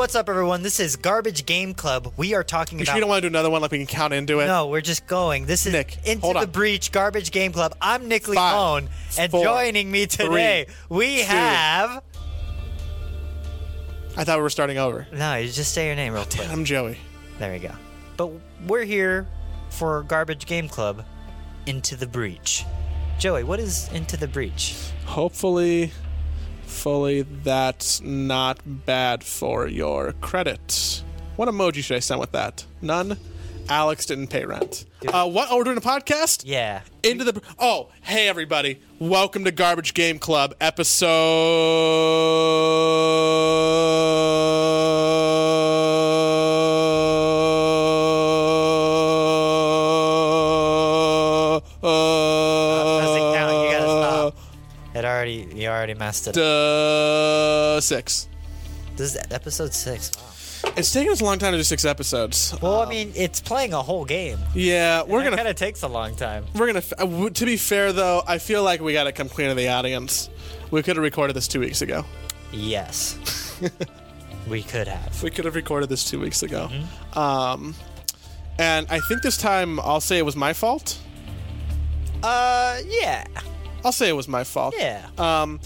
what's up, everyone? This is Garbage Game Club. We are talking You about. sure you don't want to do another one like we can count into it? no, we're just going. This is Nick, Into the. Breach Garbage Game Club. I'm Nick Leone, and four, joining me today, we two. have. I thought we were starting over. No, you just say your name real oh, quick. I'm Joey. There we go. But we're here for Garbage Game Club Into the Breach. Joey, what is Into the Breach? Hopefully, fully, that's not bad for your credit. What emoji should I send with that? None. Alex didn't pay rent. Uh, what? Oh, we're doing a podcast? Yeah. Into the. Oh, hey, everybody. Welcome to Garbage Game Club, episode. You already messed it. up. Uh, six. This is episode six. Wow. It's taken us a long time to do six episodes. Well, I mean, it's playing a whole game. Yeah, we're gonna kind of takes a long time. we're gonna. uh, w- To be fair, though, I feel like we gotta come clean to the audience. We could have recorded this two weeks ago. Yes. we could have. We could have recorded this two weeks ago. Mm-hmm. Um, and I think this time I'll say it was my fault. Uh, yeah. I'll say it was my fault. Yeah. Um,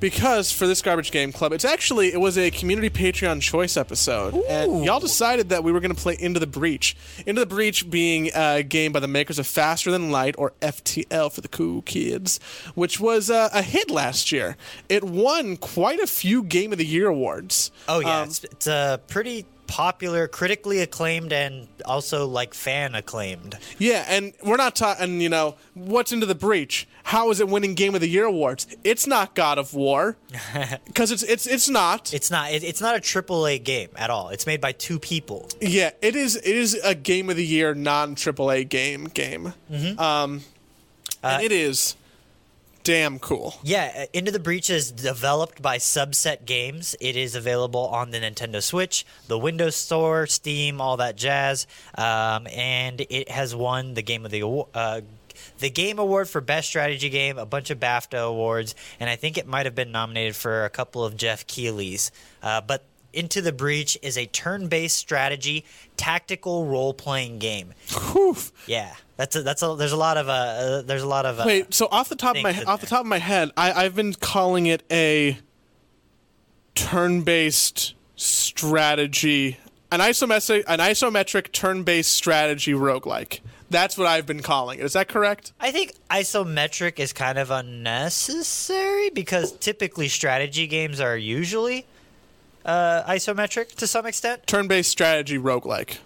because for this garbage game club, it's actually it was a community Patreon choice episode, and y'all decided that we were going to play Into the Breach. Into the Breach being a game by the makers of Faster Than Light, or FTL for the cool kids, which was uh, a hit last year. It won quite a few Game of the Year awards. Oh yeah, Um, it's, it's a pretty popular, critically acclaimed, and also like fan acclaimed. Yeah, and we're not talking, you know, what's Into the Breach? How is it winning Game of the Year awards? It's not God of War, because it's it's it's not. It's not. It, it's not a AAA game at all. It's made by two people. Yeah, it is. It is a game of the year non triple A game game. Mm-hmm. Um, Uh, and it is damn cool. Yeah, uh, Into the Breach is developed by Subset Games. It is available on the Nintendo Switch, the Windows Store, Steam, all that jazz. Um, and it has won the game of the uh, the Game Award for Best Strategy Game, a bunch of BAFTA awards, and I think it might have been nominated for a couple of Geoff Keighley's. Uh, but Into the Breach is a turn-based strategy, tactical role-playing game. Whew. Yeah, that's a, that's a, there's a lot of uh, uh there's a lot of uh, Wait, so off the top of my off the top of my head, I, I've been calling it a turn-based strategy, an isometric an isometric turn-based strategy roguelike. That's what I've been calling it. Is that correct? I think isometric is kind of unnecessary because typically strategy games are usually uh, isometric to some extent. Turn-based strategy roguelike.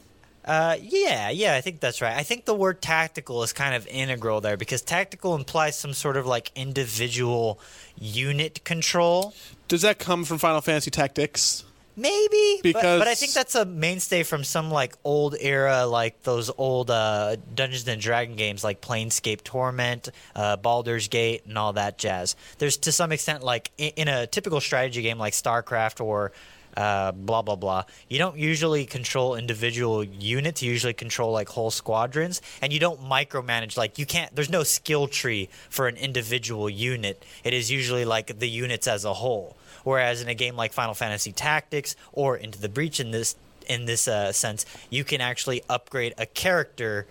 Uh, yeah, yeah, I think that's right. I think the word tactical is kind of integral there because tactical implies some sort of like individual unit control. Does that come from Final Fantasy Tactics? Maybe, but, but I think that's a mainstay from some like old era, like those old uh, Dungeons and Dragon games, like Planescape Torment, uh, Baldur's Gate, and all that jazz. There's to some extent like in, in a typical strategy game like StarCraft or uh, blah blah blah. You don't usually control individual units. You usually control like whole squadrons, and you don't micromanage. Like you can't. There's no skill tree for an individual unit. It is usually like the units as a whole. Whereas in a game like Final Fantasy Tactics or Into the Breach in this in this uh, sense, you can actually upgrade a character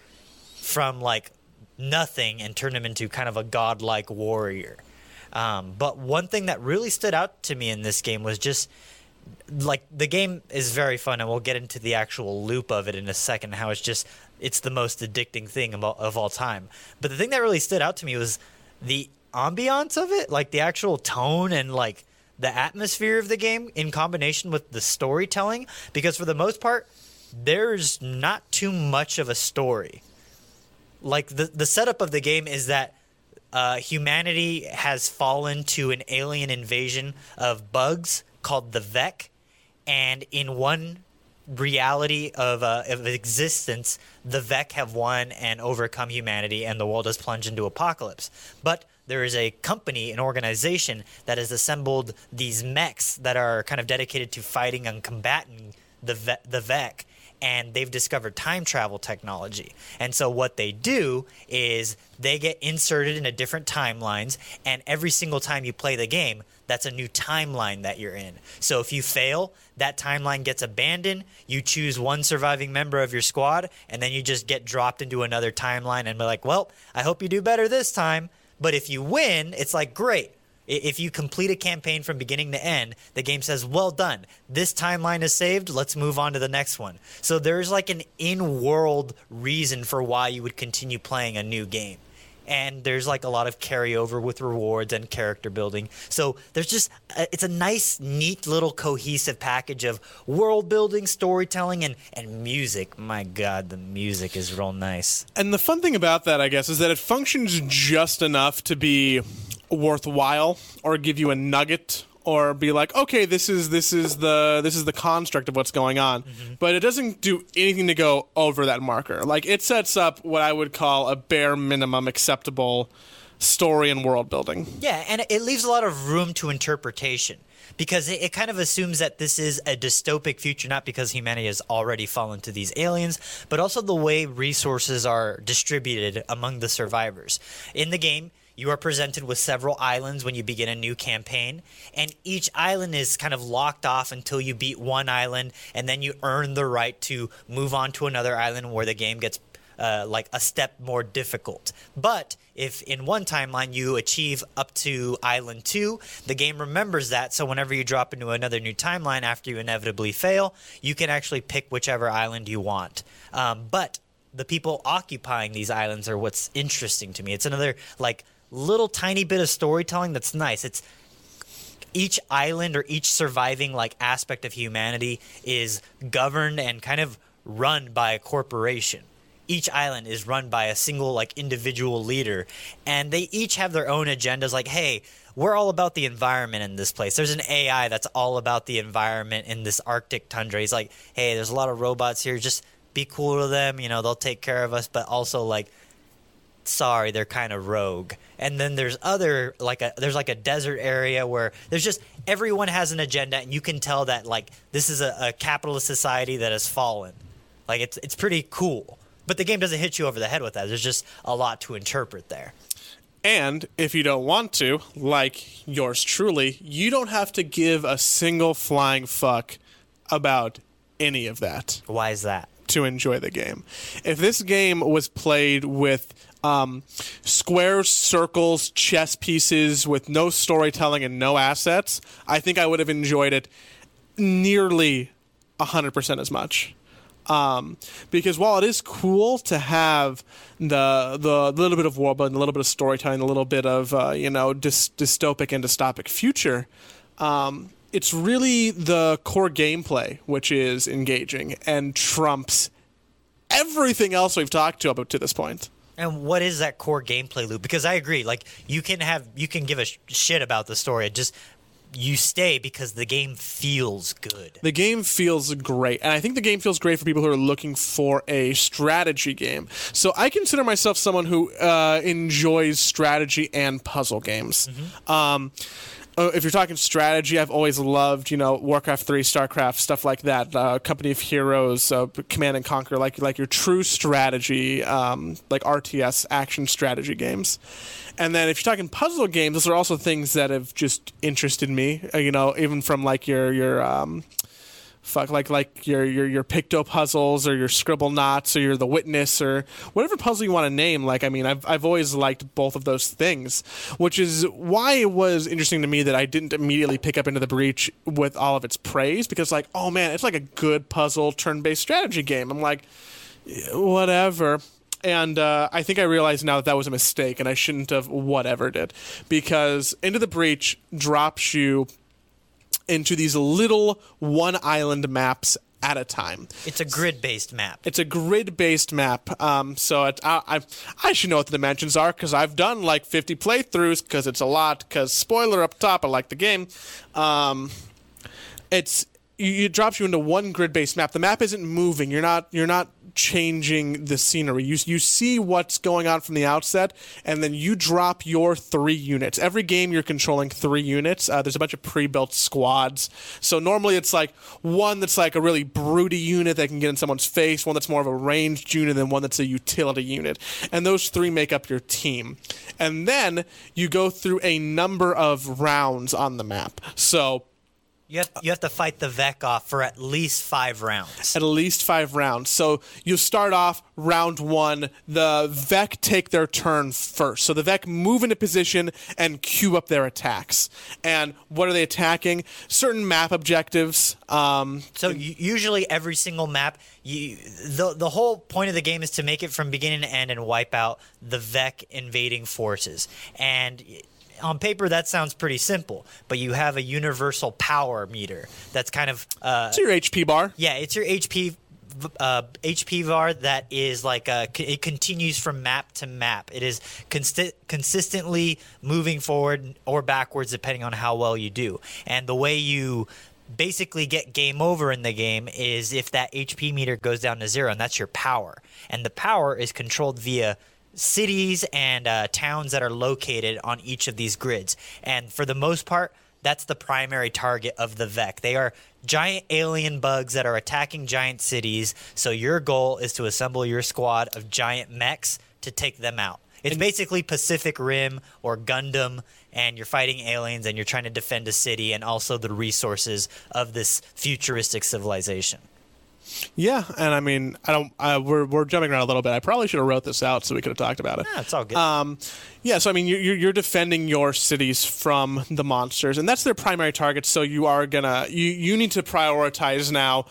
from like nothing and turn him into kind of a godlike warrior. Um, but one thing that really stood out to me in this game was just like the game is very fun, and we'll get into the actual loop of it in a second. How it's just it's the most addicting thing of all, of all time. But the thing that really stood out to me was the ambiance of it, like the actual tone and like the atmosphere of the game in combination with the storytelling. Because for the most part, there's not too much of a story. Like the the setup of the game is that uh, humanity has fallen to an alien invasion of bugs called the Vek, and in one reality of, uh, of existence, the Vek have won and overcome humanity, and the world has plunged into apocalypse. But there is a company, an organization that has assembled these mechs that are kind of dedicated to fighting and combating the Ve- the Vek, and they've discovered time travel technology. And so what they do is they get inserted into different timelines, and every single time you play the game, that's a new timeline that you're in. So if you fail, that timeline gets abandoned. You choose one surviving member of your squad, and then you just get dropped into another timeline and be like, well, I hope you do better this time. But if you win, it's like, great. If you complete a campaign from beginning to end, the game says, well done. This timeline is saved. Let's move on to the next one. So there's like an in world reason for why you would continue playing a new game and there's like a lot of carryover with rewards and character building. So there's just a, it's a nice, neat little cohesive package of world building, storytelling, and and music. My God, the music is real nice. And the fun thing about that, I guess, is that it functions just enough to be worthwhile or give you a nugget or be like, okay, this is this is the this is the construct of what's going on, mm-hmm. but it doesn't do anything to go over that marker. Like it sets up what I would call a bare minimum acceptable story and world building. Yeah, and it leaves a lot of room to interpretation because it, it, kind of assumes that this is a dystopic future, not because humanity has already fallen to these aliens, but also the way resources are distributed among the survivors. In the game, you are presented with several islands when you begin a new campaign, and each island is kind of locked off until you beat one island, and then you earn the right to move on to another island where the game gets uh, like a step more difficult. But if in one timeline you achieve up to island two, the game remembers that. So whenever you drop into another new timeline after you inevitably fail, you can actually pick whichever island you want. Um, but the people occupying these islands are what's interesting to me. It's another like little tiny bit of storytelling that's nice. It's each island or each surviving like aspect of humanity is governed and kind of run by a corporation. Each island is run by a single like individual leader and they each have their own agendas like hey, we're all about the environment in this place. There's an AI that's all about the environment in this Arctic tundra. He's like, "Hey, there's a lot of robots here. Just be cool to them, you know, they'll take care of us, but also like sorry, they're kind of rogue. And then there's other like a there's like a desert area where there's just everyone has an agenda, and you can tell that like this is a, a capitalist society that has fallen. Like it's it's pretty cool. But the game doesn't hit you over the head with that. There's just a lot to interpret there. And if you don't want to, like yours truly, you don't have to give a single flying fuck about any of that. Why is that? To enjoy the game. If this game was played with um, squares, circles, chess pieces with no storytelling and no assets, I think I would have enjoyed it nearly 100% as much. Um, because while it is cool to have the the little bit of war building, a little bit of storytelling, a little bit of uh, you know dy- dystopic and dystopic future, um, it's really the core gameplay which is engaging and trumps everything else we've talked to up to this point. And what is that core gameplay loop? Because I agree, like you can have you can give a sh- shit about the story. It just you stay because the game feels good. The game feels great. And I think the game feels great for people who are looking for a strategy game. So I consider myself someone who uh, enjoys strategy and puzzle games. Mm-hmm. Um, uh, if you're talking strategy, I've always loved, you know, Warcraft 3, StarCraft, stuff like that. Uh, Company of Heroes, uh, Command and Conquer, like like your true strategy, um, like RTS action strategy games. And then if you're talking puzzle games, those are also things that have just interested me. Uh, you know, even from like your your um, fuck like like your your your picto puzzles or your Scribblenauts or your the witness or whatever puzzle you want to name like i mean i've i've always liked both of those things which is why it was interesting to me that i didn't immediately pick up into the breach with all of its praise because like oh man it's like a good puzzle turn-based strategy game. I'm like whatever. And uh, I think I realize now that that was a mistake, and I shouldn't have whatever did, because Into the Breach drops you into these little one island maps at a time. It's a grid based map. It's a grid based map. Um, so it, I, I, I should know what the dimensions are because I've done like 50 playthroughs because it's a lot. Because spoiler up top, I like the game. Um, it's it drops you into one grid based map. The map isn't moving. You're not you're not changing the scenery. You you see what's going on from the outset, and then you drop your three units. Every game you're controlling three units. Uh, there's a bunch of pre-built squads. So normally it's like one that's like a really broody unit that can get in someone's face, one that's more of a ranged unit, and one that's a utility unit. And those three make up your team. And then you go through a number of rounds on the map. So You have, you have to fight the Vek off for at least five rounds. at least five rounds. So you start off round one. The Vek take their turn first. So the Vek move into position and queue up their attacks. And what are they attacking? Certain map objectives. Um, So usually every single map, you the the whole point of the game is to make it from beginning to end and wipe out the Vek invading forces. And on paper that sounds pretty simple, but you have a universal power meter that's kind of uh, it's your HP bar. yeah, it's your HP uh, HP var that is like uh it continues from map to map. It is consti- consistently moving forward or backwards depending on how well you do. And the way you basically get game over in the game is if that HP meter goes down to zero, and that's your power. And the power is controlled via cities and uh, towns that are located on each of these grids. And for the most part, that's the primary target of the Vek. They are giant alien bugs that are attacking giant cities. So your goal is to assemble your squad of giant mechs to take them out. It's basically Pacific Rim or Gundam, and you're fighting aliens and you're trying to defend a city and also the resources of this futuristic civilization. Yeah, and I mean, I don't. I, we're we're jumping around a little bit. I probably should have wrote this out so we could have talked about it. Yeah, it's all good. Um, yeah, so I mean, you're, you're defending your cities from the monsters, and that's their primary target. So you are gonna you you need to prioritize now.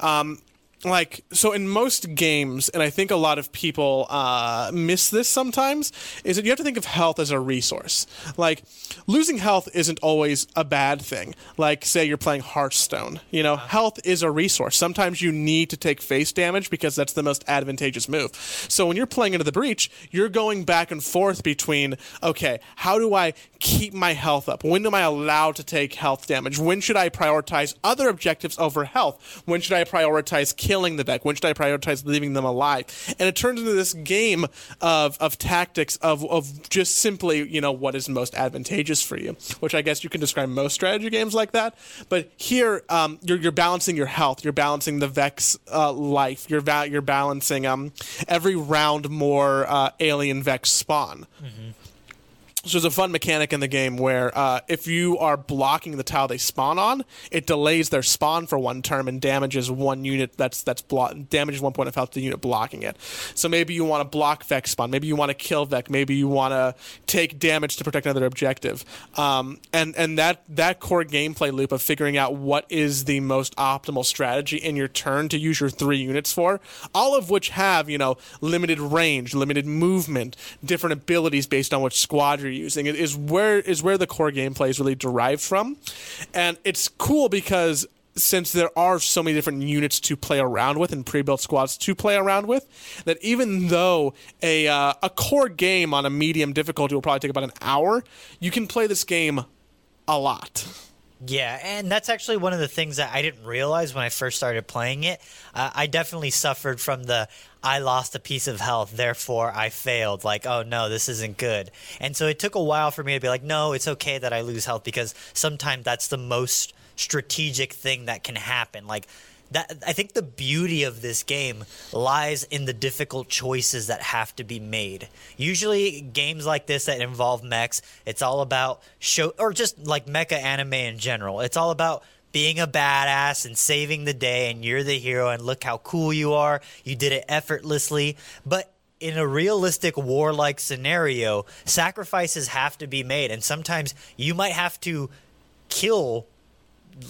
Um, like so in most games and i think a lot of people uh, miss this sometimes is that you have to think of health as a resource. Like losing health isn't always a bad thing. Like say you're playing hearthstone you know health is a resource. Sometimes you need to take face damage because that's the most advantageous move. So when you're playing into the breach you're going back and forth between okay how do i keep my health up? When am i allowed to take health damage? When should i prioritize other objectives over health? When should i prioritize killing the deck when should i prioritize leaving them alive? And it turns into this game of, of tactics of, of just simply you know what is most advantageous for you which i guess you can describe most strategy games like that. But here um, you're, you're balancing your health. You're balancing the Vek's uh, life. You're, va- you're balancing um, every round more uh, alien Veks spawn so there's a fun mechanic in the game where uh, if you are blocking the tile they spawn on, it delays their spawn for one turn and damages one unit that's that's blo- damages one point of health to the unit blocking it. So maybe you want to block Veks spawn, maybe you want to kill Veks, maybe you want to take damage to protect another objective. Um, and and that that core gameplay loop of figuring out what is the most optimal strategy in your turn to use your three units for, all of which have you know limited range, limited movement, different abilities based on which squad you're using. It is where is where the core gameplay is really derived from, and it's cool because since there are so many different units to play around with and pre-built squads to play around with, that even though a uh, a core game on a medium difficulty will probably take about an hour, you can play this game a lot. Yeah, and that's actually one of the things that I didn't realize when I first started playing it. Uh, I definitely suffered from the I lost a piece of health, therefore I failed. Like, oh no, this isn't good. And so it took a while for me to be like, no, it's okay that I lose health because sometimes that's the most strategic thing that can happen. Like, that I think the beauty of this game lies in the difficult choices that have to be made. Usually, games like this that involve mechs, it's all about show or just like mecha anime in general. It's all about being a badass and saving the day, and you're the hero, and look how cool you are. You did it effortlessly, but in a realistic warlike scenario, sacrifices have to be made, and sometimes you might have to kill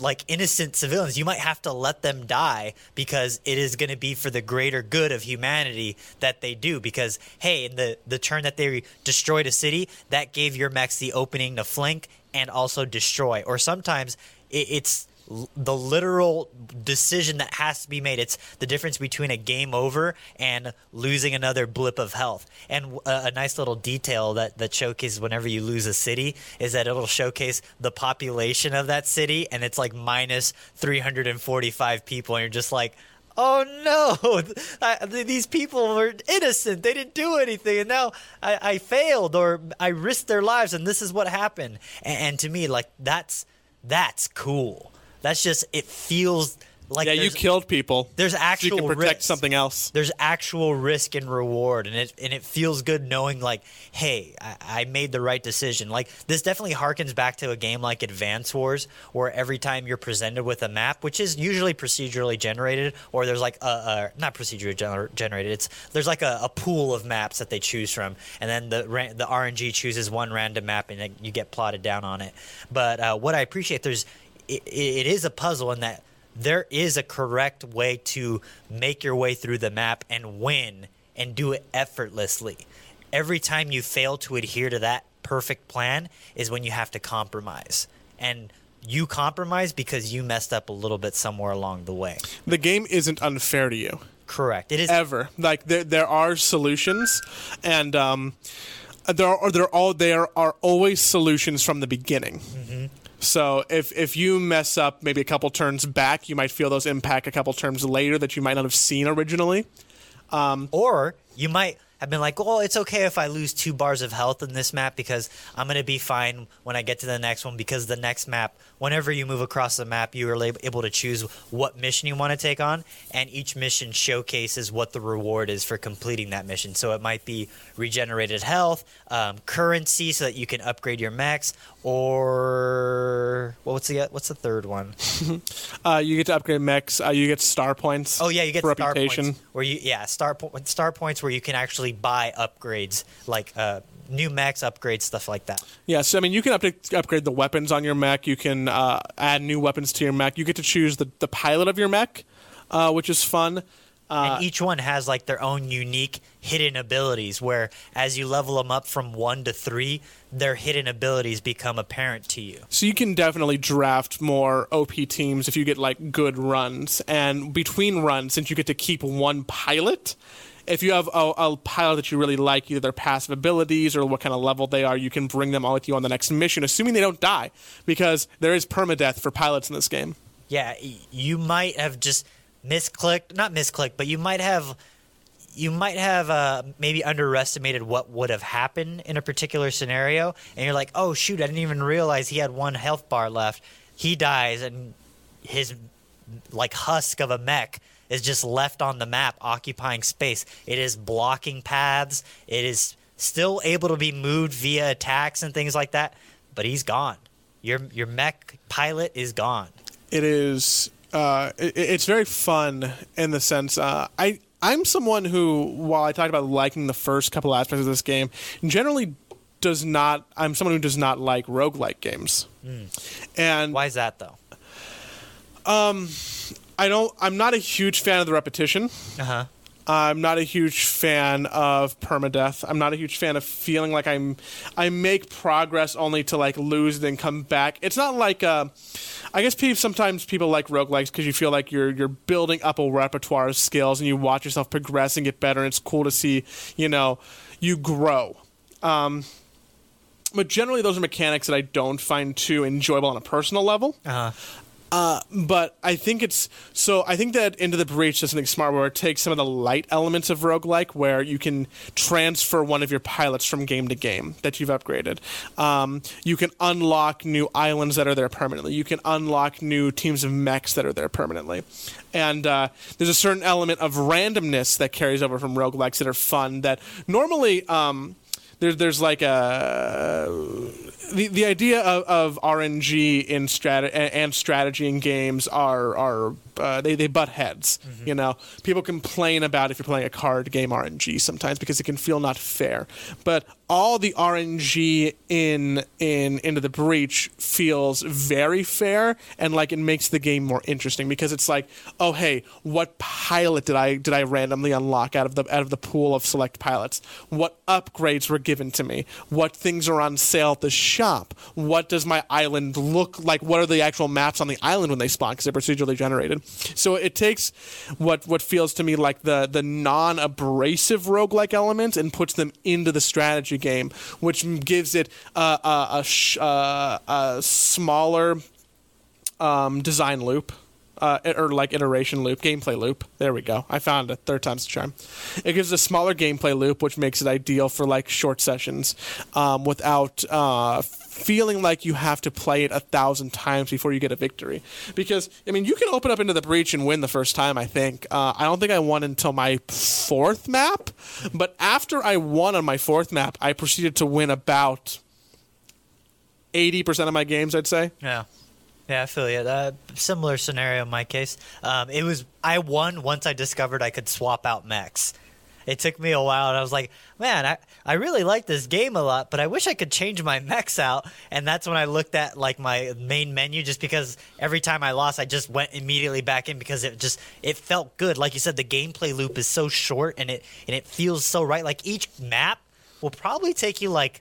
like innocent civilians. You might have to let them die because it is going to be for the greater good of humanity that they do. Because hey, in the the turn that they destroyed a city, that gave your mechs the opening to flank and also destroy. Or sometimes it, it's the literal decision that has to be made. It's the difference between a game over and losing another blip of health. And a, a nice little detail that, that showcases whenever you lose a city is that it'll showcase the population of that city, and it's like minus 345 people, and you're just like, oh no, I, these people were innocent. They didn't do anything, and now I, I failed or I risked their lives, and this is what happened. And, and to me, like that's that's cool. That's just it feels like yeah, you killed people. there's so actual you can protect risk. something else. there's actual risk and reward and it and it feels good knowing like hey I, I made the right decision like this definitely harkens back to a game like advance wars where every time you're presented with a map which is usually procedurally generated or there's like a, a not procedurally gener- generated it's there's like a, a pool of maps that they choose from and then the the rng chooses one random map and then you get plotted down on it but uh, what i appreciate there's it, it is a puzzle in that there is a correct way to make your way through the map and win and do it effortlessly. Every time you fail to adhere to that perfect plan is when you have to compromise. And you compromise because you messed up a little bit somewhere along the way. The game isn't unfair to you. Correct. It is ever. Like there, there are solutions, and um, there are there all there are always solutions from the beginning. So if if you mess up maybe a couple turns back, you might feel those impact a couple turns later that you might not have seen originally. Or you might have been like, well, it's okay if I lose two bars of health in this map because I'm going to be fine when I get to the next one because the next map, whenever you move across the map, you are able to choose what mission you want to take on. And each mission showcases what the reward is for completing that mission. So it might be regenerated health, um, currency so that you can upgrade your mechs, or well, what's the what's the third one? Uh, you get to upgrade mechs. Uh, you get star points. Oh yeah, you get reputation. points where you yeah star po- star points where you can actually buy upgrades like uh, new mechs upgrades stuff like that. Yeah, so I mean, you can update, upgrade the weapons on your mech. You can uh, add new weapons to your mech. You get to choose the, the pilot of your mech, uh, which is fun. Uh, and each one has like their own unique hidden abilities where as you level them up from 1 to 3 their hidden abilities become apparent to you So you can definitely draft more OP teams if you get like good runs. And between runs, since you get to keep one pilot, if you have a, a pilot that you really like, either their passive abilities or what kind of level they are, you can bring them all with you on the next mission, assuming they don't die, because there is permadeath for pilots in this game. yeah you might have just misclicked not misclicked but you might have you might have uh, maybe underestimated what would have happened in a particular scenario and you're like oh shoot i didn't even realize he had one health bar left. He dies and his like husk of a mech is just left on the map occupying space. It is blocking paths. It is still able to be moved via attacks and things like that but he's gone. Your your mech pilot is gone. It is uh, it, it's very fun in the sense uh, I I'm someone who while I talked about liking the first couple aspects of this game generally does not I'm someone who does not like roguelike games. And why is that though? Um, I don't I'm not a huge fan of the repetition. Uh-huh I'm not a huge fan of permadeath. I'm not a huge fan of feeling like I'm I make progress only to like lose then come back. It's not like uh I guess people, sometimes people like roguelikes because you feel like you're you're building up a repertoire of skills and you watch yourself progress and get better and it's cool to see, you know, you grow. Um but generally those are mechanics that I don't find too enjoyable on a personal level. uh-huh But I think it's so. I think that Into the Breach does something smart where it takes some of the light elements of roguelike where you can transfer one of your pilots from game to game that you've upgraded. Um, you can unlock new islands that are there permanently. You can unlock new teams of mechs that are there permanently. And uh, there's a certain element of randomness that carries over from roguelikes that are fun that normally. Um, there's there's like a the the idea of, of RNG in strat and strategy in games are are uh, they they butt heads. You know, people complain about if you're playing a card game RNG sometimes because it can feel not fair. But all the RNG in in Into the Breach feels very fair and like it makes the game more interesting because it's like, oh hey, what pilot did I did I randomly unlock out of the out of the pool of select pilots? What upgrades were given to me? What things are on sale at the shop? What does my island look like? What are the actual maps on the island when they spawn because they're procedurally generated? So it takes what what feels to me like the the non-abrasive roguelike elements and puts them into the strategy game, which gives it a, a, uh, a smaller um, design loop. Uh, or like iteration loop, gameplay loop. There we go. I found it. Third time's the charm. It gives a smaller gameplay loop, which makes it ideal for like short sessions, um, without uh, feeling like you have to play it a thousand times before you get a victory. Because I mean, you can open up into the breach and win the first time. I think. Uh, I don't think I won until my fourth map, but after I won on my fourth map, I proceeded to win about eighty percent of my games. I'd say. Yeah. Yeah, I feel you. Uh, similar scenario in my case. Um, it was I won once I discovered I could swap out mechs. It took me a while, and I was like, man, I, I really like this game a lot, but I wish I could change my mechs out. And that's when I looked at like my main menu, just because every time I lost, I just went immediately back in because it just it felt good. Like you said, the gameplay loop is so short, and it and it feels so right. Like each map will probably take you like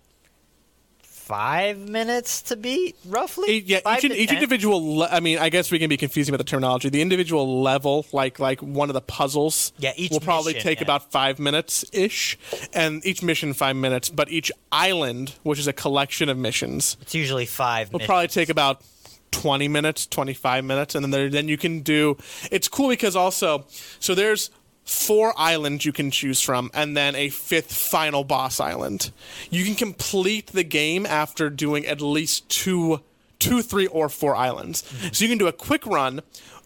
five minutes to beat, roughly. Each, yeah, each, each individual. Le- I mean, I guess we can be confusing about the terminology. The individual level, like like one of the puzzles, Yeah, each will probably mission, take yeah. about five minutes ish, and each mission five minutes. But each island, which is a collection of missions, It's usually five. will minutes. probably take about 20 minutes 25 minutes and then there, then you can do it's cool because also so there's four islands you can choose from and then a fifth final boss island. You can complete the game after doing at least two two three or four islands. Mm-hmm. So you can do a quick run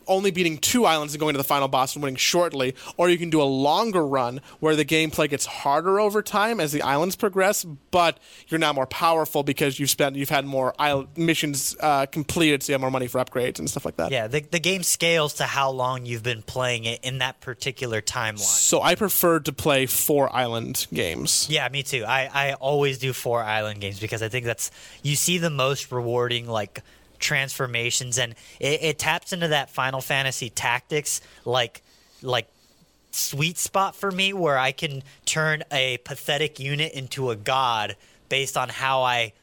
only beating two islands and going to the final boss and winning shortly, or you can do a longer run where the gameplay gets harder over time as the islands progress, but you're now more powerful because you've spent you've had more island missions uh, completed, so you have more money for upgrades and stuff like that. Yeah, the, the game scales to how long you've been playing it in that particular timeline. So I prefer to play four island games. Yeah, me too. I, I always do four island games because I think that's you see the most rewarding like transformations and it, it taps into that Final Fantasy tactics like like sweet spot for me where I can turn a pathetic unit into a god based on how I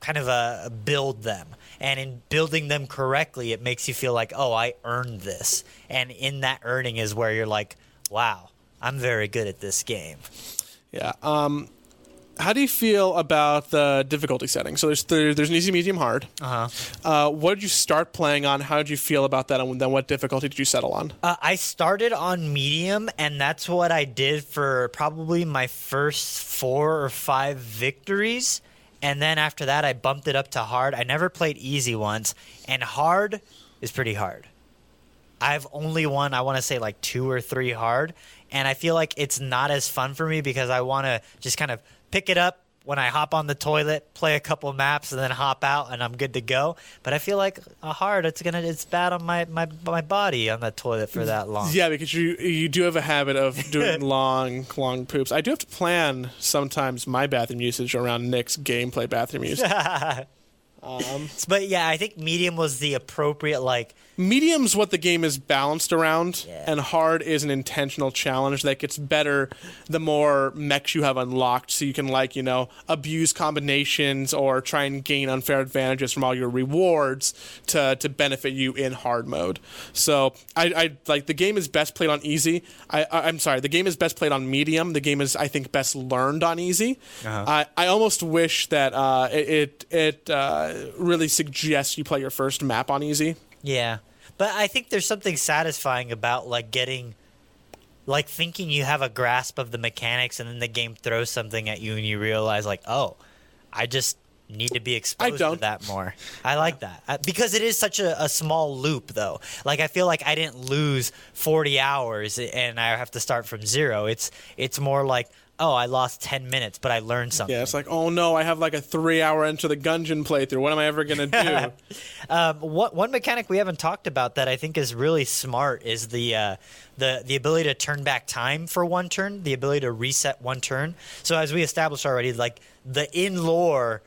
kind of uh, build them. And in building them correctly, it makes you feel like, oh, I earned this. And in that earning is where you're like, wow, I'm very good at this game. Yeah. Um, how do you feel about the difficulty setting? So there's there, there's an easy, medium, hard. Uh-huh. Uh, what did you start playing on? How did you feel about that? And then what difficulty did you settle on? Uh, I started on medium, and that's what I did for probably my first four or five victories. And then after that, I bumped it up to hard. I never played easy once, and hard is pretty hard. I've only won, I want to say like two or three hard, and I feel like it's not as fun for me because I want to just kind of pick it up when I hop on the toilet, play a couple maps, and then hop out, and I'm good to go. But I feel like a hard, it's gonna, it's bad on my my my body on the toilet for that long. Yeah, because you you do have a habit of doing long, long poops. I do have to plan sometimes my bathroom usage around Nick's gameplay bathroom usage. Um, but yeah, I think medium was the appropriate like. Medium's what the game is balanced around, Yeah. and hard is an intentional challenge that gets better the more mechs you have unlocked. So you can like you know abuse combinations or try and gain unfair advantages from all your rewards to to benefit you in hard mode. So I, I like the game is best played on easy. I, I I'm sorry, the game is best played on medium. The game is I think best learned on easy. I I almost wish that uh, it it, it uh, really suggests you play your first map on easy. Yeah, but I think there's something satisfying about like getting, like thinking you have a grasp of the mechanics, and then the game throws something at you, and you realize like, oh, I just need to be exposed to that more. I like that I, because it is such a, a small loop, though. Like I feel like I didn't lose 40 hours, and I have to start from zero. It's it's more like. Oh, I lost ten minutes, but I learned something. Yeah, it's like, oh no, I have like a three hour Enter the Gungeon playthrough. What am I ever gonna do? Um, what, one mechanic we haven't talked about that I think is really smart is the uh, the the ability to turn back time for one turn, the ability to reset one turn. So as we established already, like the in lore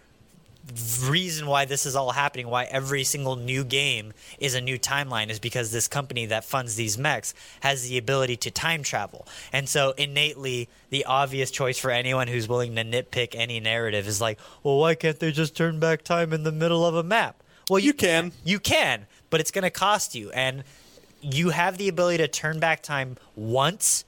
reason why this is all happening, why every single new game is a new timeline, is because this company that funds these mechs has the ability to time travel. And so innately, the obvious choice for anyone who's willing to nitpick any narrative is like, well, why can't they just turn back time in the middle of a map? Well, You can. You can, but it's going to cost you. And you have the ability to turn back time once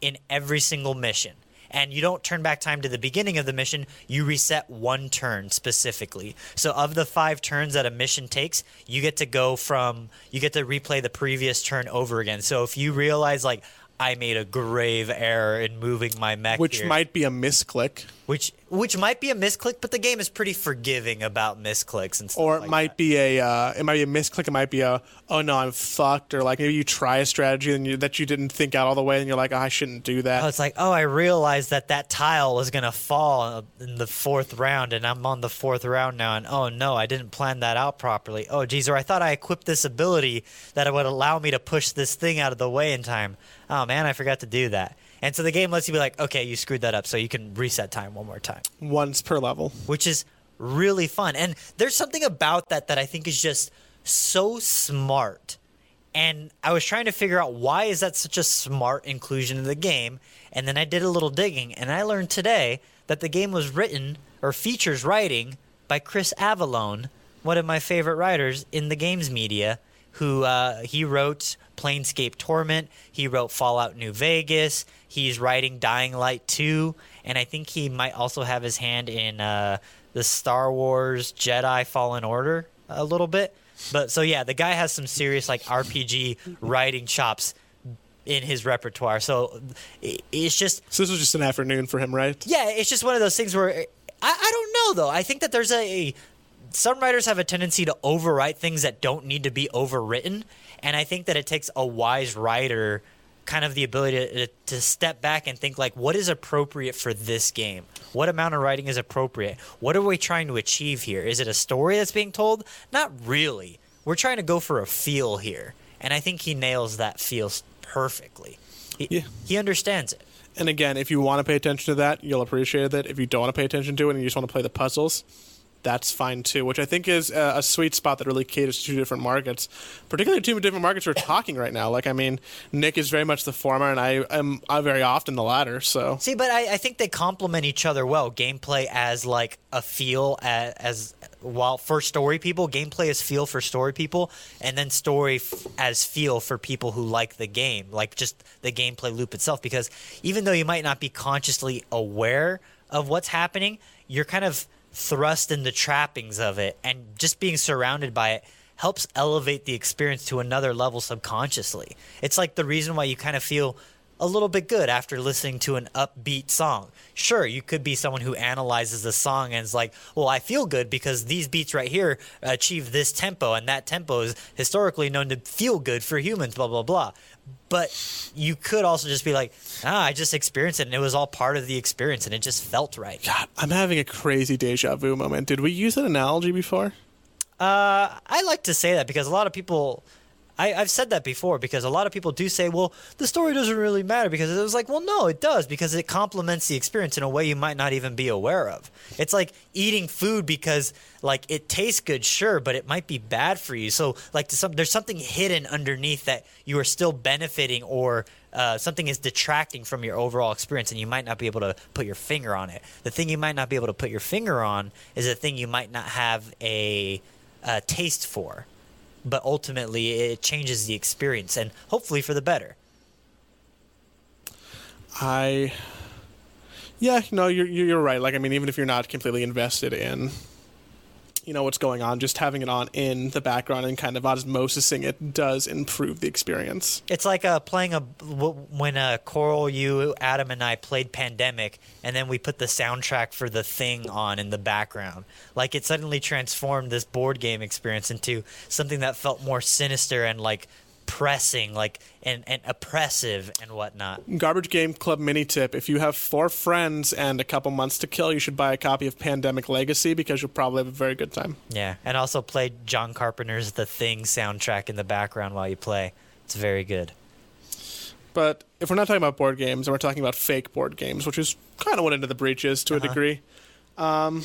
in every single mission. And you don't turn back time to the beginning of the mission. You reset one turn specifically. So of the five turns that a mission takes, you get to go from you get to replay the previous turn over again. So if you realize like I made a grave error in moving my mech, which here, might be a misclick, which which might be a misclick, but the game is pretty forgiving about misclicks and stuff. or it like might that. be a uh, it might be a misclick. It might be a oh no, I'm fucked, or like maybe you try a strategy and you, that you didn't think out all the way, and you're like, oh, I shouldn't do that. Oh, it's like, oh, I realized that that tile was gonna fall in the fourth round, and I'm on the fourth round now, and oh no, I didn't plan that out properly. Oh, geez, or I thought I equipped this ability that would allow me to push this thing out of the way in time. Oh man, I forgot to do that. And so the game lets you be like, okay, you screwed that up, so you can reset time one more time, Once per level. which is really fun. And there's something about that that I think is just so smart and I was trying to figure out why is that such a smart inclusion in the game. And then I did a little digging, and I learned today that the game was written or features writing by Chris Avellone, one of my favorite writers in the games media. Who uh, he wrote Planescape Torment, he wrote Fallout New Vegas, he's writing Dying Light 2, and I think he might also have his hand in uh, the Star Wars Jedi Fallen Order a little bit. But so yeah, the guy has some serious like RPG writing chops in his repertoire. So it's just So this was just an afternoon for him, right? yeah, it's just one of those things where I, I don't know though. I think that there's a, some writers have a tendency to overwrite things that don't need to be overwritten, and I think that it takes a wise writer kind of the ability to, to step back and think like what is appropriate for this game? What amount of writing is appropriate? What are we trying to achieve here? Is it a story that's being told? Not really. We're trying to go for a feel here. And i think he nails that feel perfectly. He, Yeah. he understands it. And again, if you want to pay attention to that, you'll appreciate it. If you don't want to pay attention to it and you just want to play the puzzles, that's fine too. Which I think is a, a sweet spot that really caters to two different markets, particularly two different markets we're talking right now. Like, I mean, Nick is very much the former, and I am I'm very often the latter. So See, but I, I think they complement each other well. Gameplay as like a feel as, as while for story people, gameplay as feel for story people, and then story f- as feel for people who like the game, like just the gameplay loop itself. Because even though you might not be consciously aware of what's happening, you're kind of thrust in the trappings of it, and just being surrounded by it helps elevate the experience to another level subconsciously. It's like the reason why you kind of feel a little bit good after listening to an upbeat song. Sure, you could be someone who analyzes the song and is like, well, I feel good because these beats right here achieve this tempo, and that tempo is historically known to feel good for humans, blah, blah, blah. But you could also just be like, ah, I just experienced it, and it was all part of the experience, and it just felt right. God, I'm having a crazy deja vu moment. Did we use that analogy before? Uh, I like to say that because a lot of people, I, I've said that before because a lot of people do say, well, the story doesn't really matter because it was like, well, no, it does because it complements the experience in a way you might not even be aware of. It's like eating food because like it tastes good, sure, but it might be bad for you. So like some, there's something hidden underneath that you are still benefiting or uh, something is detracting from your overall experience and you might not be able to put your finger on it. The thing you might not be able to put your finger on is a thing you might not have a uh, taste for, but ultimately it changes the experience and hopefully for the better. I, yeah, no, you're you're right. Like, I mean, even if you're not completely invested in, you know, what's going on, just having it on in the background and kind of osmosising it does improve the experience. It's like uh, playing a when uh, Coral, you, Adam, and I played Pandemic, and then we put the soundtrack for the thing on in the background. Like it suddenly transformed this board game experience into something that felt more sinister and like pressing, like and, and oppressive and whatnot. Garbage Game Club mini tip: If you have four friends and a couple months to kill, you should buy a copy of Pandemic Legacy because you'll probably have a very good time. Yeah, and also play John Carpenter's The Thing soundtrack in the background while you play. It's very good. But if we're not talking about board games and we're talking about fake board games, which is kind of what Into the Breach is to a degree, um,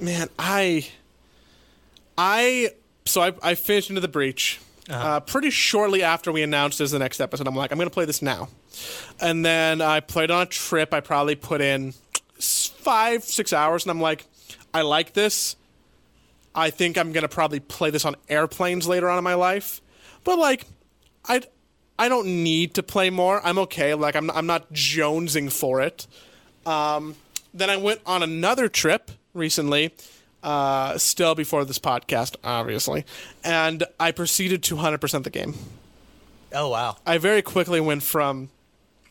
man, I, I, so I, I finished Into the Breach. Uh pretty shortly after we announced as the next episode, I'm like, I'm going to play this now. And then I played on a trip. I probably put in five, six hours, and I'm like, I like this. I think I'm going to probably play this on airplanes later on in my life. But like, I I don't need to play more. I'm okay. Like I'm I'm not jonesing for it. Um, then I went on another trip recently, uh, still before this podcast, obviously, and I proceeded to 100% the game. Oh wow. I very quickly went from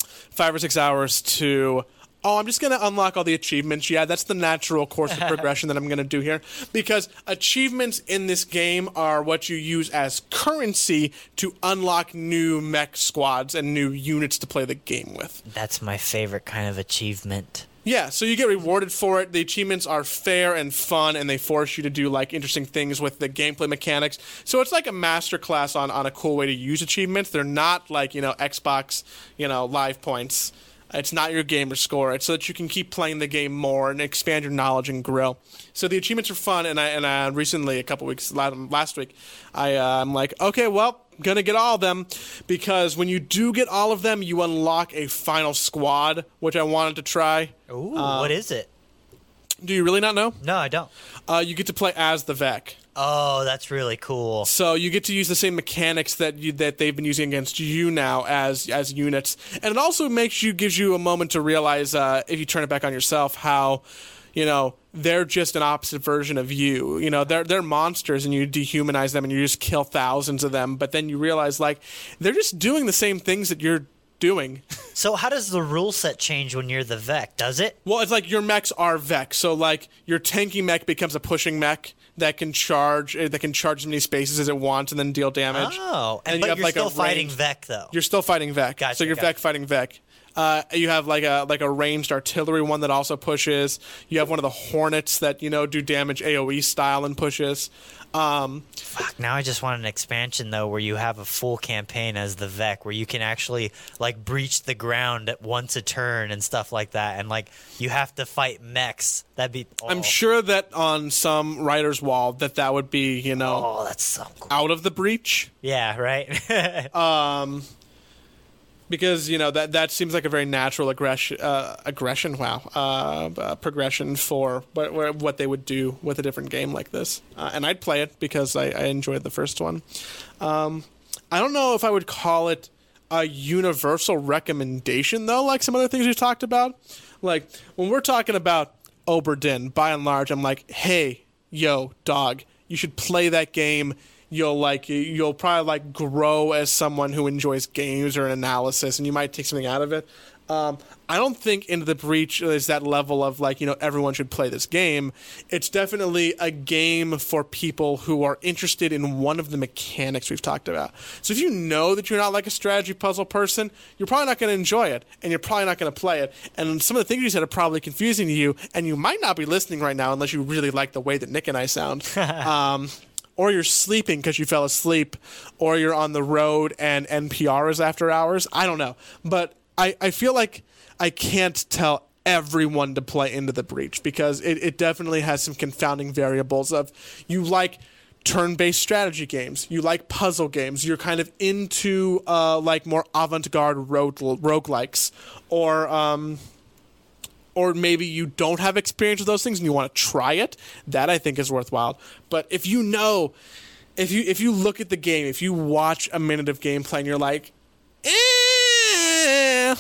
five or six hours to oh, I'm just going to unlock all the achievements. Yeah, that's the natural course of progression that I'm going to do here. Because achievements in this game are what you use as currency to unlock new mech squads and new units to play the game with. That's my favorite kind of achievement. Yeah, so you get rewarded for it. The achievements are fair and fun, and they force you to do like interesting things with the gameplay mechanics. So it's like a masterclass on on a cool way to use achievements. They're not like you know Xbox, you know, live points. It's not your gamer score. It's so that you can keep playing the game more and expand your knowledge and grow. So the achievements are fun. And I and I recently, a couple weeks last week, I uh, I'm like, okay, well, gonna get all of them because when you do get all of them, you unlock a final squad, which I wanted to try. Ooh, what is it? Do you really not know? No, I don't. Uh, you get to play as the Vek. Oh, that's really cool. So you get to use the same mechanics that you, that they've been using against you now as as units, and it also makes you gives you a moment to realize uh, if you turn it back on yourself how, you know, they're just an opposite version of you. You know, they're they're monsters, and you dehumanize them, and you just kill thousands of them. But then you realize like they're just doing the same things that you're doing. So how does the rule set change when you're the Vek? Does it? Well, it's like your mechs are Vek. So like your tanky mech becomes a pushing mech that can charge uh, that can charge as many spaces as it wants and then deal damage. Oh, and, And but you have, you're like, a still fighting Vek though. You're still fighting Vek. Gotcha, so you're gotcha. Vek fighting Vek. Uh, you have like a like a ranged artillery one that also pushes. You have one of the hornets that you know do damage AOE style and pushes. Um, Fuck, now I just want an expansion though, where you have a full campaign as the Vek, where you can actually like breach the ground at once a turn and stuff like that, and like you have to fight mechs. That'd be. Oh, I'm sure that on some writer's wall that that would be you know Oh, that's so cool. out of the breach. Yeah, right. Um, because you know that that seems like a very natural aggression. Uh, aggression, wow, uh, uh, progression for what what they would do with a different game like this. Uh, and I'd play it because I, I enjoyed the first one. Um, I don't know if I would call it a universal recommendation though, like some other things we've talked about. Like when we're talking about Obra Dinn, by and large, I'm like, hey, yo, dog, you should play that game. You'll like you'll probably like grow as someone who enjoys games or an analysis, and you might take something out of it. Um, I don't think Into the Breach is that level of like you know everyone should play this game. It's definitely a game for people who are interested in one of the mechanics we've talked about. So if you know that you're not like a strategy puzzle person, you're probably not going to enjoy it, and you're probably not going to play it. And some of the things you said are probably confusing to you, and you might not be listening right now unless you really like the way that Nick and I sound. um, or you're sleeping because you fell asleep, or you're on the road and NPR is after hours. I don't know. But I, I feel like I can't tell everyone to play into the breach because it, it definitely has some confounding variables of you like turn-based strategy games you like puzzle games you're kind of into uh, like more avant-garde rogue roguelikes or um, or maybe you don't have experience with those things and you want to try it that i think is worthwhile but if you know if you if you look at the game if you watch a minute of gameplay and you're like eh,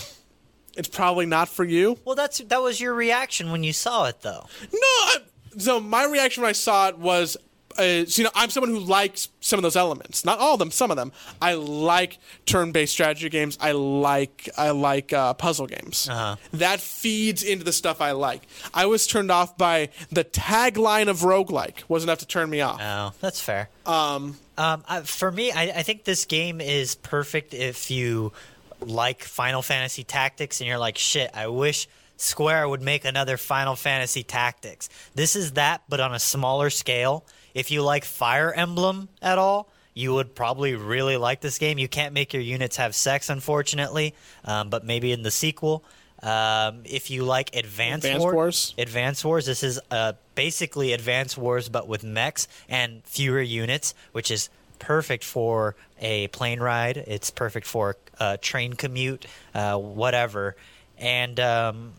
it's probably not for you well, that's that was your reaction when you saw it, though. no I, so my reaction when i saw it was uh, so, you know, I'm someone who likes some of those elements. Not all of them, some of them. I like turn-based strategy games. I like I like uh, puzzle games. Uh-huh. That feeds into the stuff I like. I was turned off by the tagline of roguelike. Was enough to turn me off. Oh, that's fair. Um, um, I, for me, I, I think this game is perfect if you like Final Fantasy Tactics and you're like, shit, I wish Square would make another Final Fantasy Tactics. This is that, but on a smaller scale. If you like Fire Emblem at all, you would probably really like this game. You can't make your units have sex, unfortunately, um, but maybe in the sequel. Um, if you like Advance, Advance War- Wars? Advance Wars. This is uh, basically Advance Wars, but with mechs and fewer units, which is perfect for a plane ride. It's perfect for a train commute, uh, whatever. And um,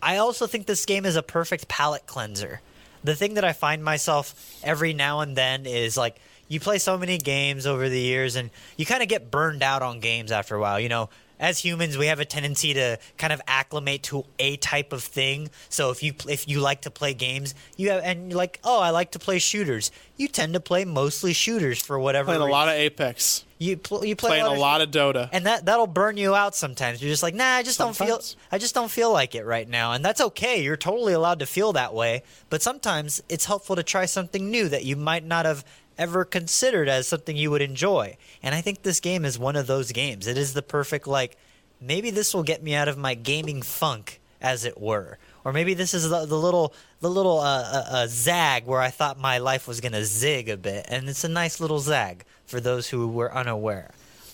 I also think this game is a perfect palate cleanser. The thing that I find myself every now and then is like, you play so many games over the years, and you kind of get burned out on games after a while. You know, as humans, we have a tendency to kind of acclimate to a type of thing. So if you if you like to play games, you have and you're like, oh, I like to play shooters. You tend to play mostly shooters for whatever. Playing a lot of Apex. You pl- you play Playing a lot, a lot of Dota. and that that'll burn you out sometimes. You're just like, nah, I just don't feel. I just don't feel like it right now, and that's okay. You're totally allowed to feel that way. But sometimes it's helpful to try something new that you might not have ever considered as something you would enjoy. And I think this game is one of those games. It is the perfect like, maybe this will get me out of my gaming funk, as it were. Or maybe this is the, the little the little uh, uh, uh, zag where I thought my life was gonna zig a bit, and it's a nice little zag for those who were unaware.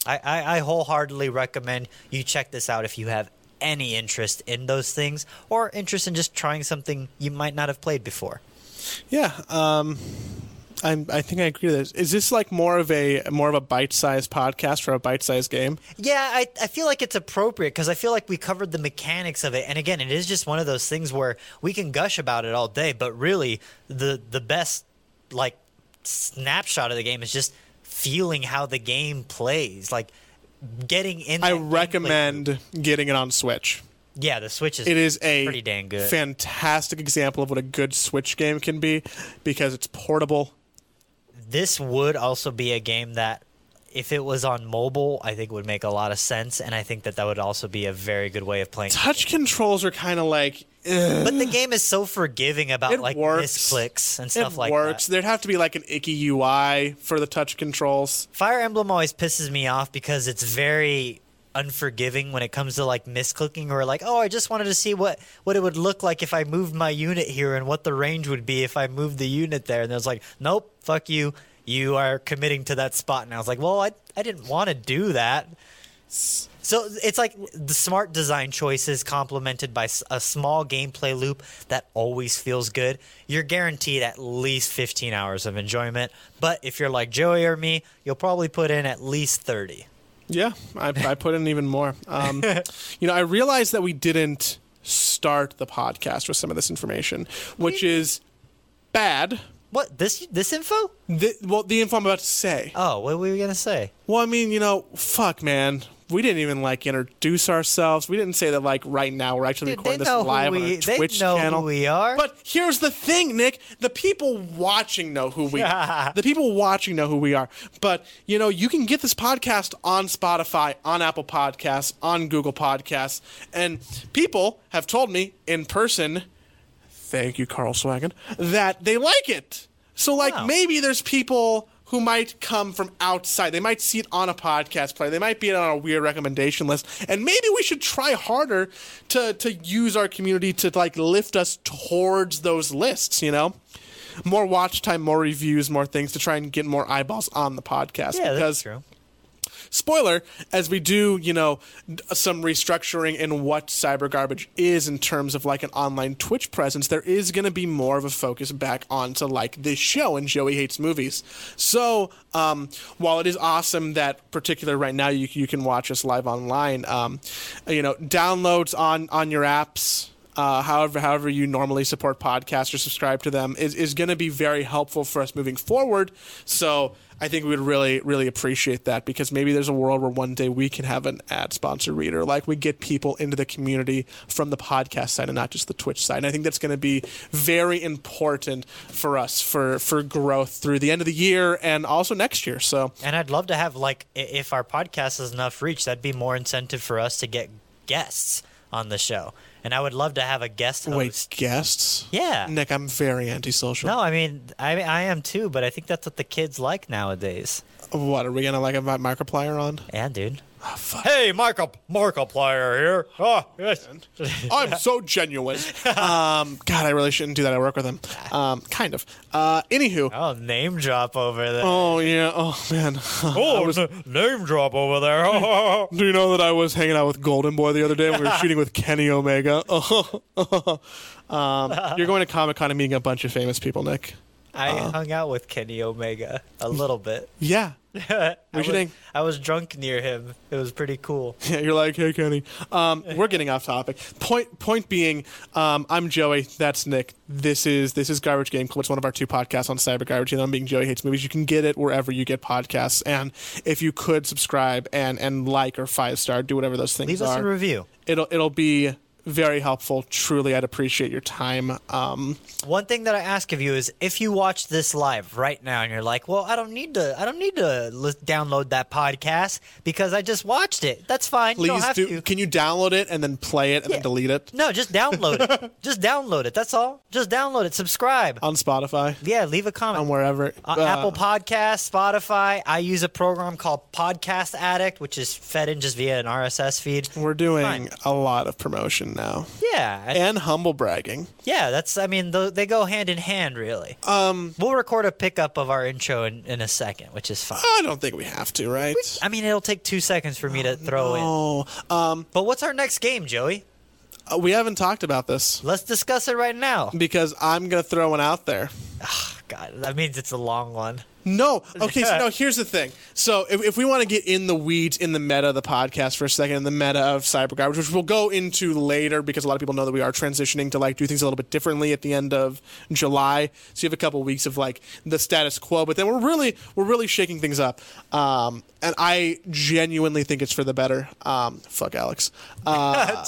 I, I, I wholeheartedly recommend you check this out if you have any interest in those things or interest in just trying something you might not have played before. Yeah, um, I'm, I think I agree with this. Is this like more of a more of a bite-sized podcast for a bite-sized game? Yeah, I, I feel like it's appropriate because I feel like we covered the mechanics of it. And again, it is just one of those things where we can gush about it all day, but really the the best like snapshot of the game is just feeling how the game plays. Like getting in I that gameplay recommend getting it on Switch. Yeah, the Switch is It is a pretty dang good. fantastic example of what a good Switch game can be because it's portable. this would also be a game that if it was on mobile, I think would make a lot of sense, and I think that that would also be a very good way of playing. Touch controls are kind of like But the game is so forgiving about it like works. misclicks and stuff it like works. that. There'd have to be like an icky UI for the touch controls. Fire Emblem always pisses me off because it's very unforgiving when it comes to like misclicking or like oh I just wanted to see what what it would look like if I moved my unit here and what the range would be if I moved the unit there and it was like nope fuck you you are committing to that spot and I was like well I I didn't want to do that so it's like the smart design choices complemented by a small gameplay loop that always feels good. You're guaranteed at least 15 hours of enjoyment. But if you're like Joey or me, you'll probably put in at least 30. Yeah, I, I put in even more. Um, you know, I realized that we didn't start the podcast with some of this information, which is bad. What this this info? The, well, the info I'm about to say. Oh, what were we gonna say? Well, I mean, you know, fuck, man. We didn't even like introduce ourselves. We didn't say that like right now we're actually Dude, recording this live on we- our they Twitch know who channel. we are. But here's the thing, Nick. The people watching know who we are. the people watching know who we are. But you know, you can get this podcast on Spotify, on Apple Podcasts, on Google Podcasts, and people have told me in person thank you, Carl Swaggin, that they like it. So, like, Wow. maybe there's people who might come from outside. They might see it on a podcast player. They might be on a weird recommendation list. And maybe we should try harder to, to use our community to, like, lift us towards those lists, you know? More watch time, more reviews, more things to try and get more eyeballs on the podcast. Yeah, because that's true. Spoiler as we do you know some restructuring in what cyber garbage is in terms of like an online twitch presence there is going to be more of a focus back onto like this show and joey hates movies. So um, while it is awesome that particular right now you, you can watch us live online um, you know downloads on on your apps uh, however, however you normally support podcasts or subscribe to them is, is going to be very helpful for us moving forward. So I think we would really, really appreciate that because maybe there's a world where one day we can have an ad sponsor reader, like we get people into the community from the podcast side and not just the Twitch side. And I think that's going to be very important for us for for growth through the end of the year and also next year. So And I'd love to have like if our podcast has enough reach, that'd be more incentive for us to get guests on the show. And I would love to have a guest host. wait, guests? Yeah. Nick, I'm very antisocial. No, I mean I I am too, but I think that's what the kids like nowadays. What are we gonna like invite Markiplier on? Yeah, dude. Oh, fuck. Hey, Mark Markiplier here. Oh, yes. I'm so genuine. Um, God, I really shouldn't do that. I work with him. Um, kind of. Uh, anywho. Oh, name drop over there. Oh yeah. Oh man. Oh, was... n- name drop over there. Do you know that I was hanging out with Golden Boy the other day? and We were shooting with Kenny Omega. um, you're going to Comic Con and meeting a bunch of famous people, Nick. I hung out with Kenny Omega a little bit. Yeah. Should was, hang- I was drunk near him. It was pretty cool. Yeah, you're like, hey, Kenny. Um, we're getting off topic. Point point being, um, I'm Joey. That's Nick. This is this is Garbage Game Club. It's one of our two podcasts on cyber garbage. And I'm being Joey hates movies. You can get it wherever you get podcasts. And if you could subscribe and and like or five star, do whatever those things Leave us a review. it'll it'll be very helpful. Truly, I'd appreciate your time. Um, One thing that I ask of you is if you watch this live right now and you're like, "Well, I don't need to I don't need to li- download that podcast because I just watched it." That's fine. you don't please have do. to. Can you download it and then play it and then delete it No, just download it. just download it. That's all. Just download it. Subscribe. on Spotify Yeah, leave a comment. on wherever? on Uh, Apple Podcasts, Spotify. I use a program called Podcast Addict, which is fed in just via an RSS feed. We're doing Fine. a lot of promotion now Yeah, I- and humble bragging. yeah. That's. I mean, th- they go hand in hand, really. Um, we'll record a pickup of our intro in, in a second, which is fine. I don't think we have to, right? I mean, it'll take two seconds for me to throw in. Oh, um, But what's our next game, Joey? uh, we haven't talked about this Let's discuss it right now. because I'm gonna throw one out there. God, that means it's a long one. No, okay. So no, here's the thing. So if, if we want to get in the weeds, in the meta of the podcast for a second, in the meta of cyber garbage, which we'll go into later because a lot of people know that we are transitioning to like do things a little bit differently at the end of July. So you have a couple weeks of like the status quo, but then we're really we're really shaking things up. Um, and I genuinely think it's for the better. Um, fuck Alex. Uh,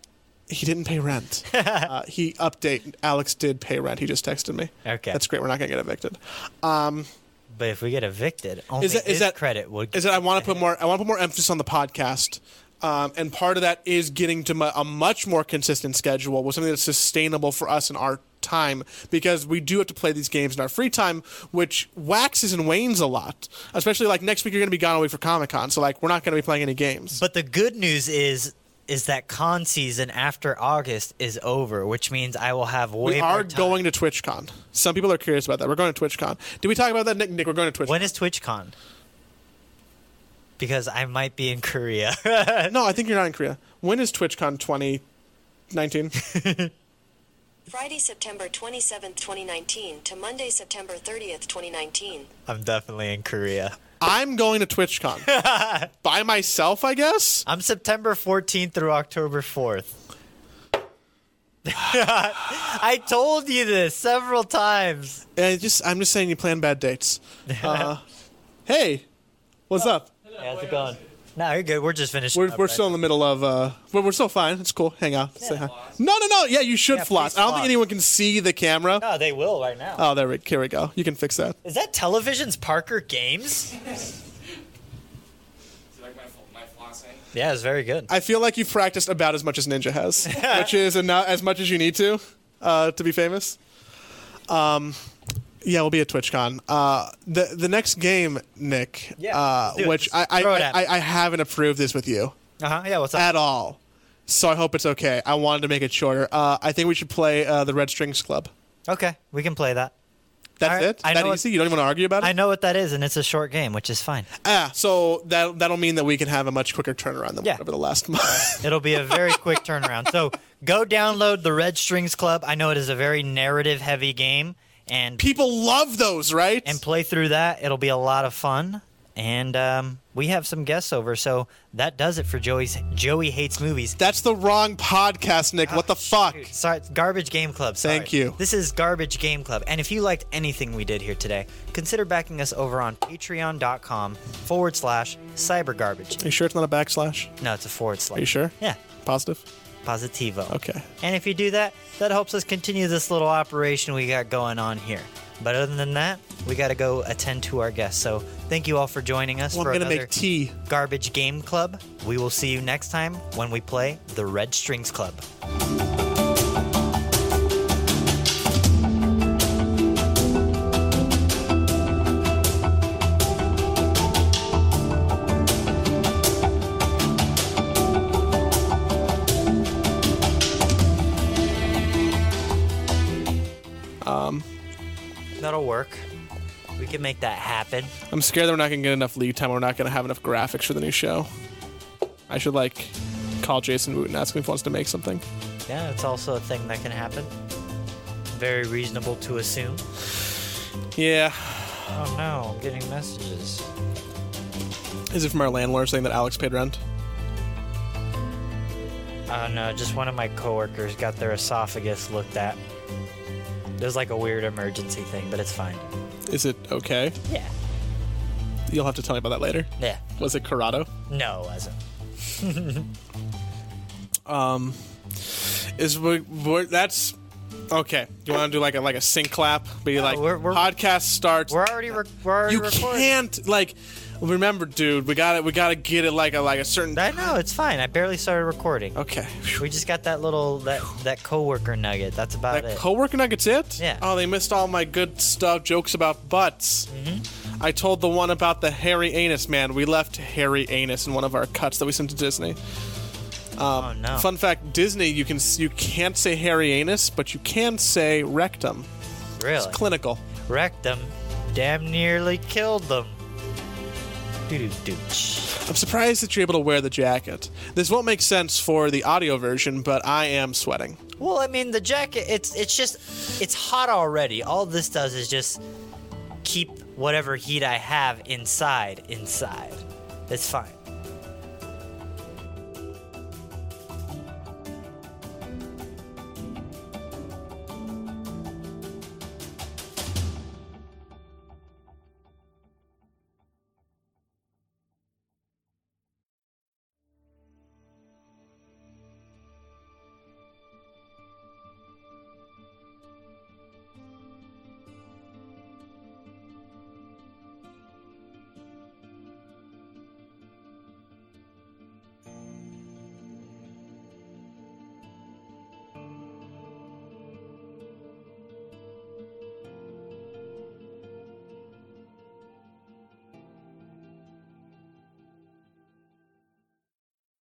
he didn't pay rent. uh, he update. Alex did pay rent. He just texted me. Okay. That's great. We're not gonna get evicted. But if we get evicted, only Is that- is that- credit would. is that I want to put more I want to put more emphasis on the podcast. Um, and part of that is getting to mu- a much more consistent schedule with something that's sustainable for us in our time because we do have to play these games in our free time, which waxes and wanes a lot. Especially like next week, you're going to be gone away for Comic Con, so like we're not going to be playing any games. But the good news is is that con season after August is over, which means I will have way we more are time. going to TwitchCon. Some people are curious about that. We're going to TwitchCon. Did we talk about that, Nick? Nick, we're going to TwitchCon. When is TwitchCon? Because I might be in Korea. no, I think you're not in Korea. When is TwitchCon 2019? Friday, September 27th, 2019 to Monday, September 30th, 2019. I'm definitely in Korea. I'm going to TwitchCon by myself, I guess. I'm September 14th through October 4th. I told you this several times. I just I'm just saying you plan bad dates. Uh, hey, what's up? How's it going? No, you're good. We're just finishing. We're, up we're right still in the middle of uh, we're, we're still fine. It's cool. Hang out. Say hi. No, no, no. Yeah, you should Yeah, floss. I don't floss. think anyone can see the camera. now. No, they will right now. Oh, there we here we go. You can fix that. Is that television's Parker Games? Is it like my, my flossing? Yeah, it's very good. I feel like you've practiced about as much as Ninja has, which is not as much as you need to uh, to be famous. Um, yeah, we'll be at TwitchCon. Uh, the the next game, Nick, Yeah, uh, let's do it. which I I, throw it at I. I haven't approved this with you. Uh huh. Yeah. What's up? at all. So I hope it's okay. I wanted to make it shorter. Uh, I think we should play uh, the Red Strings Club. Okay, we can play that. That's right, it. I that know easy. You don't even want to argue about it. I know what that is, and it's a short game, which is fine. Ah, so that that'll mean that we can have a much quicker turnaround than Yeah. over the last month. It'll be a very quick turnaround. So go download the Red Strings Club. I know it is a very narrative-heavy game, and People love those, right? and play through that. It'll be a lot of fun. And um, we have some guests over, so that does it for Joey's Joey hates movies. That's the wrong podcast, Nick. what the fuck? Shoot. Sorry, it's Garbage Game Club. Sorry. Thank you. This is Garbage Game Club. And if you liked anything we did here today, consider backing us over on patreon.com forward slash cyber garbage. Are you sure it's not a backslash? No, it's a forward slash. Are you sure? Yeah, Positive. Positivo. Okay. And if you do that, that helps us continue this little operation we got going on here. But other than that, we got to go attend to our guests. So thank you all for joining us Well, for I'm gonna another make tea. Garbage Game Club. We will see you next time when we play the Red Strings Club. Work. We can make that happen. I'm scared that we're not gonna get enough lead time. We're not gonna have enough graphics for the new show. I should like call Jason Woot and ask him if he wants to make something. Yeah, it's also a thing that can happen. Very reasonable to assume. Yeah. Oh no, I'm getting messages. Is it from our landlord saying that Alex paid rent? Oh no, just one of my coworkers got their esophagus looked at. Was like a weird emergency thing, but it's fine. Is it okay? Yeah. You'll have to tell me about that later. Yeah. Was it Corrado? No, it wasn't. Um, is we that's okay? You want to do like a like a sync clap? Be like we're- we're- podcast starts. We're already rec- we're already you recording. can't like remember, dude. We got to We got to get it like a like a certain. I know it's fine. I barely started recording. okay. We just got that little that that coworker nugget. That's about That it. coworker nuggets it? Yeah. Oh, they missed all my good stuff, jokes about butts. Mm-hmm. I told the one about the hairy anus man. We left hairy anus in one of our cuts that we sent to Disney. oh no. Fun fact: Disney, you can you can't say hairy anus, but you can say rectum. really? It's clinical. Them. Damn nearly killed them. Doo doo I'm surprised that you're able to wear the jacket. This won't make sense for the audio version, but I am sweating. Well, I mean, the jacket, it's it's just, it's hot already. All this does is just keep whatever heat I have inside, inside. It's fine.